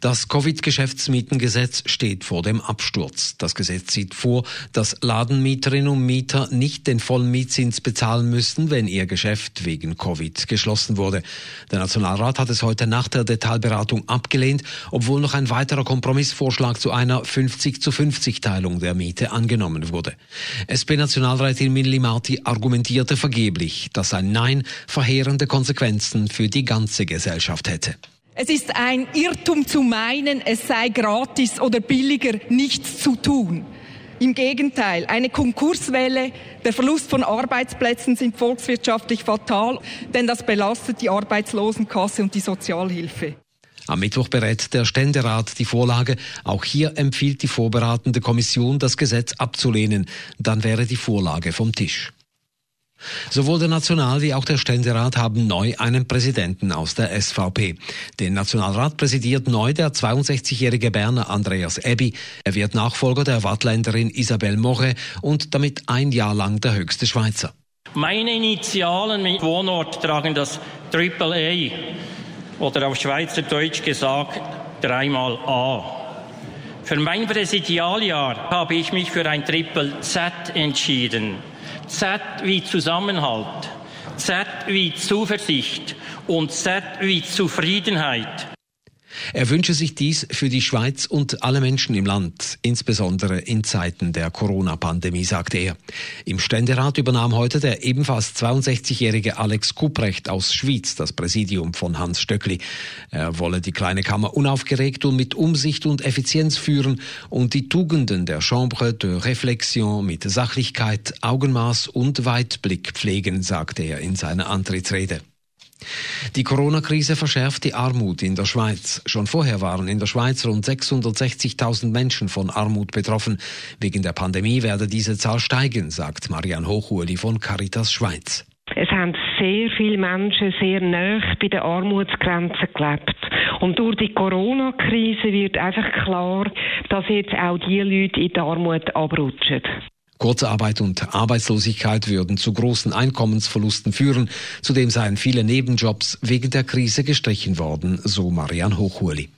Das Covid-Geschäftsmietengesetz steht vor dem Absturz. Das Gesetz sieht vor, dass Ladenmieterinnen und Mieter nicht den vollen Mietzins bezahlen müssen, wenn ihr Geschäft wegen Covid geschlossen wurde. Der Nationalrat hat es heute nach der Detailberatung abgelehnt, obwohl noch ein weiterer Kompromissvorschlag zu einer 50 zu 50 Teilung der Miete angenommen wurde. SP-Nationalrätin Minli Marti argumentierte vergeblich, dass ein Nein verheerende Konsequenzen für die ganze Gesellschaft hätte. Es ist ein Irrtum zu meinen, es sei gratis oder billiger, nichts zu tun. Im Gegenteil, eine Konkurswelle, der Verlust von Arbeitsplätzen sind volkswirtschaftlich fatal, denn das belastet die Arbeitslosenkasse und die Sozialhilfe. Am Mittwoch berät der Ständerat die Vorlage. Auch hier empfiehlt die vorbereitende Kommission, das Gesetz abzulehnen. Dann wäre die Vorlage vom Tisch. Sowohl der National- wie auch der Ständerat haben neu einen Präsidenten aus der SVP. Den Nationalrat präsidiert neu der 62-jährige Berner Andreas Ebbi. Er wird Nachfolger der Wattländerin Isabelle Moche und damit ein Jahr lang der höchste Schweizer. Meine Initialen mit Wohnort tragen das Triple A oder auf Schweizerdeutsch gesagt dreimal A. Für mein Präsidialjahr habe ich mich für ein Triple Z entschieden. Z wie Zusammenhalt, Z wie Zuversicht und Z wie Zufriedenheit. Er wünsche sich dies für die Schweiz und alle Menschen im Land, insbesondere in Zeiten der Corona-Pandemie, sagte er. Im Ständerat übernahm heute der ebenfalls 62-jährige Alex Kuprecht aus Schwyz das Präsidium von Hans Stöckli. Er wolle die kleine Kammer unaufgeregt und mit Umsicht und Effizienz führen und die Tugenden der Chambre de Réflexion mit Sachlichkeit, Augenmaß und Weitblick pflegen, sagte er in seiner Antrittsrede. Die Corona-Krise verschärft die Armut in der Schweiz. Schon vorher waren in der Schweiz rund 660.000 Menschen von Armut betroffen. Wegen der Pandemie werde diese Zahl steigen, sagt Marianne Hochueli von Caritas Schweiz. Es haben sehr viele Menschen sehr nah bei der Armutsgrenze gelebt. Und durch die Corona-Krise wird einfach klar, dass jetzt auch die Leute in die Armut abrutschen. Kurzarbeit und Arbeitslosigkeit würden zu großen Einkommensverlusten führen. Zudem seien viele Nebenjobs wegen der Krise gestrichen worden, so Marian Hochhurli.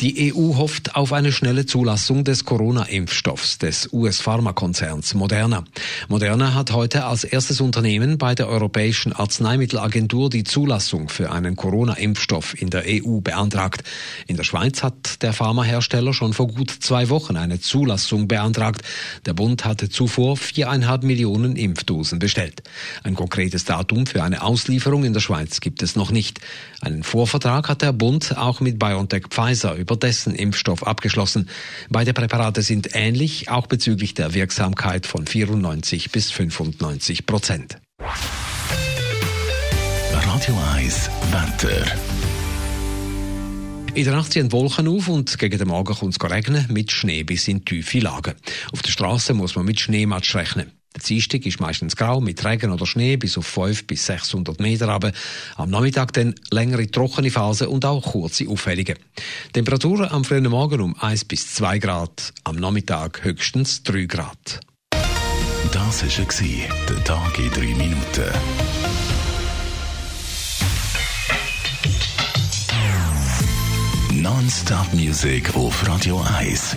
Die EU hofft auf eine schnelle Zulassung des Corona-Impfstoffs des US-Pharmakonzerns Moderna. Moderna hat heute als erstes Unternehmen bei der Europäischen Arzneimittelagentur die Zulassung für einen Corona-Impfstoff in der EU beantragt. In der Schweiz hat der Pharmahersteller schon vor gut zwei Wochen eine Zulassung beantragt. Der Bund hatte zuvor viereinhalb Millionen Impfdosen bestellt. Ein konkretes Datum für eine Auslieferung in der Schweiz gibt es noch nicht. Einen Vorvertrag hat der Bund auch mit BioNTech Pfizer über dessen Impfstoff abgeschlossen. Beide Präparate sind ähnlich, auch bezüglich der Wirksamkeit von 94 bis 95 Prozent. Radio 1 Wetter. In der Nacht ziehen Wolken auf und gegen den Morgen kommt es regnen, mit Schnee bis in tiefe Lagen. Auf der Straße muss man mit Schneematsch rechnen. Dienstag ist meistens grau mit Regen oder Schnee bis auf 5 bis 600 Meter aber Am Nachmittag dann längere trockene Phase und auch kurze Aufhellungen. Temperaturen am frühen Morgen um 1 bis 2 Grad, am Nachmittag höchstens 3 Grad. Das war der Tag in 3 Minuten. Non-Stop Music auf Radio 1.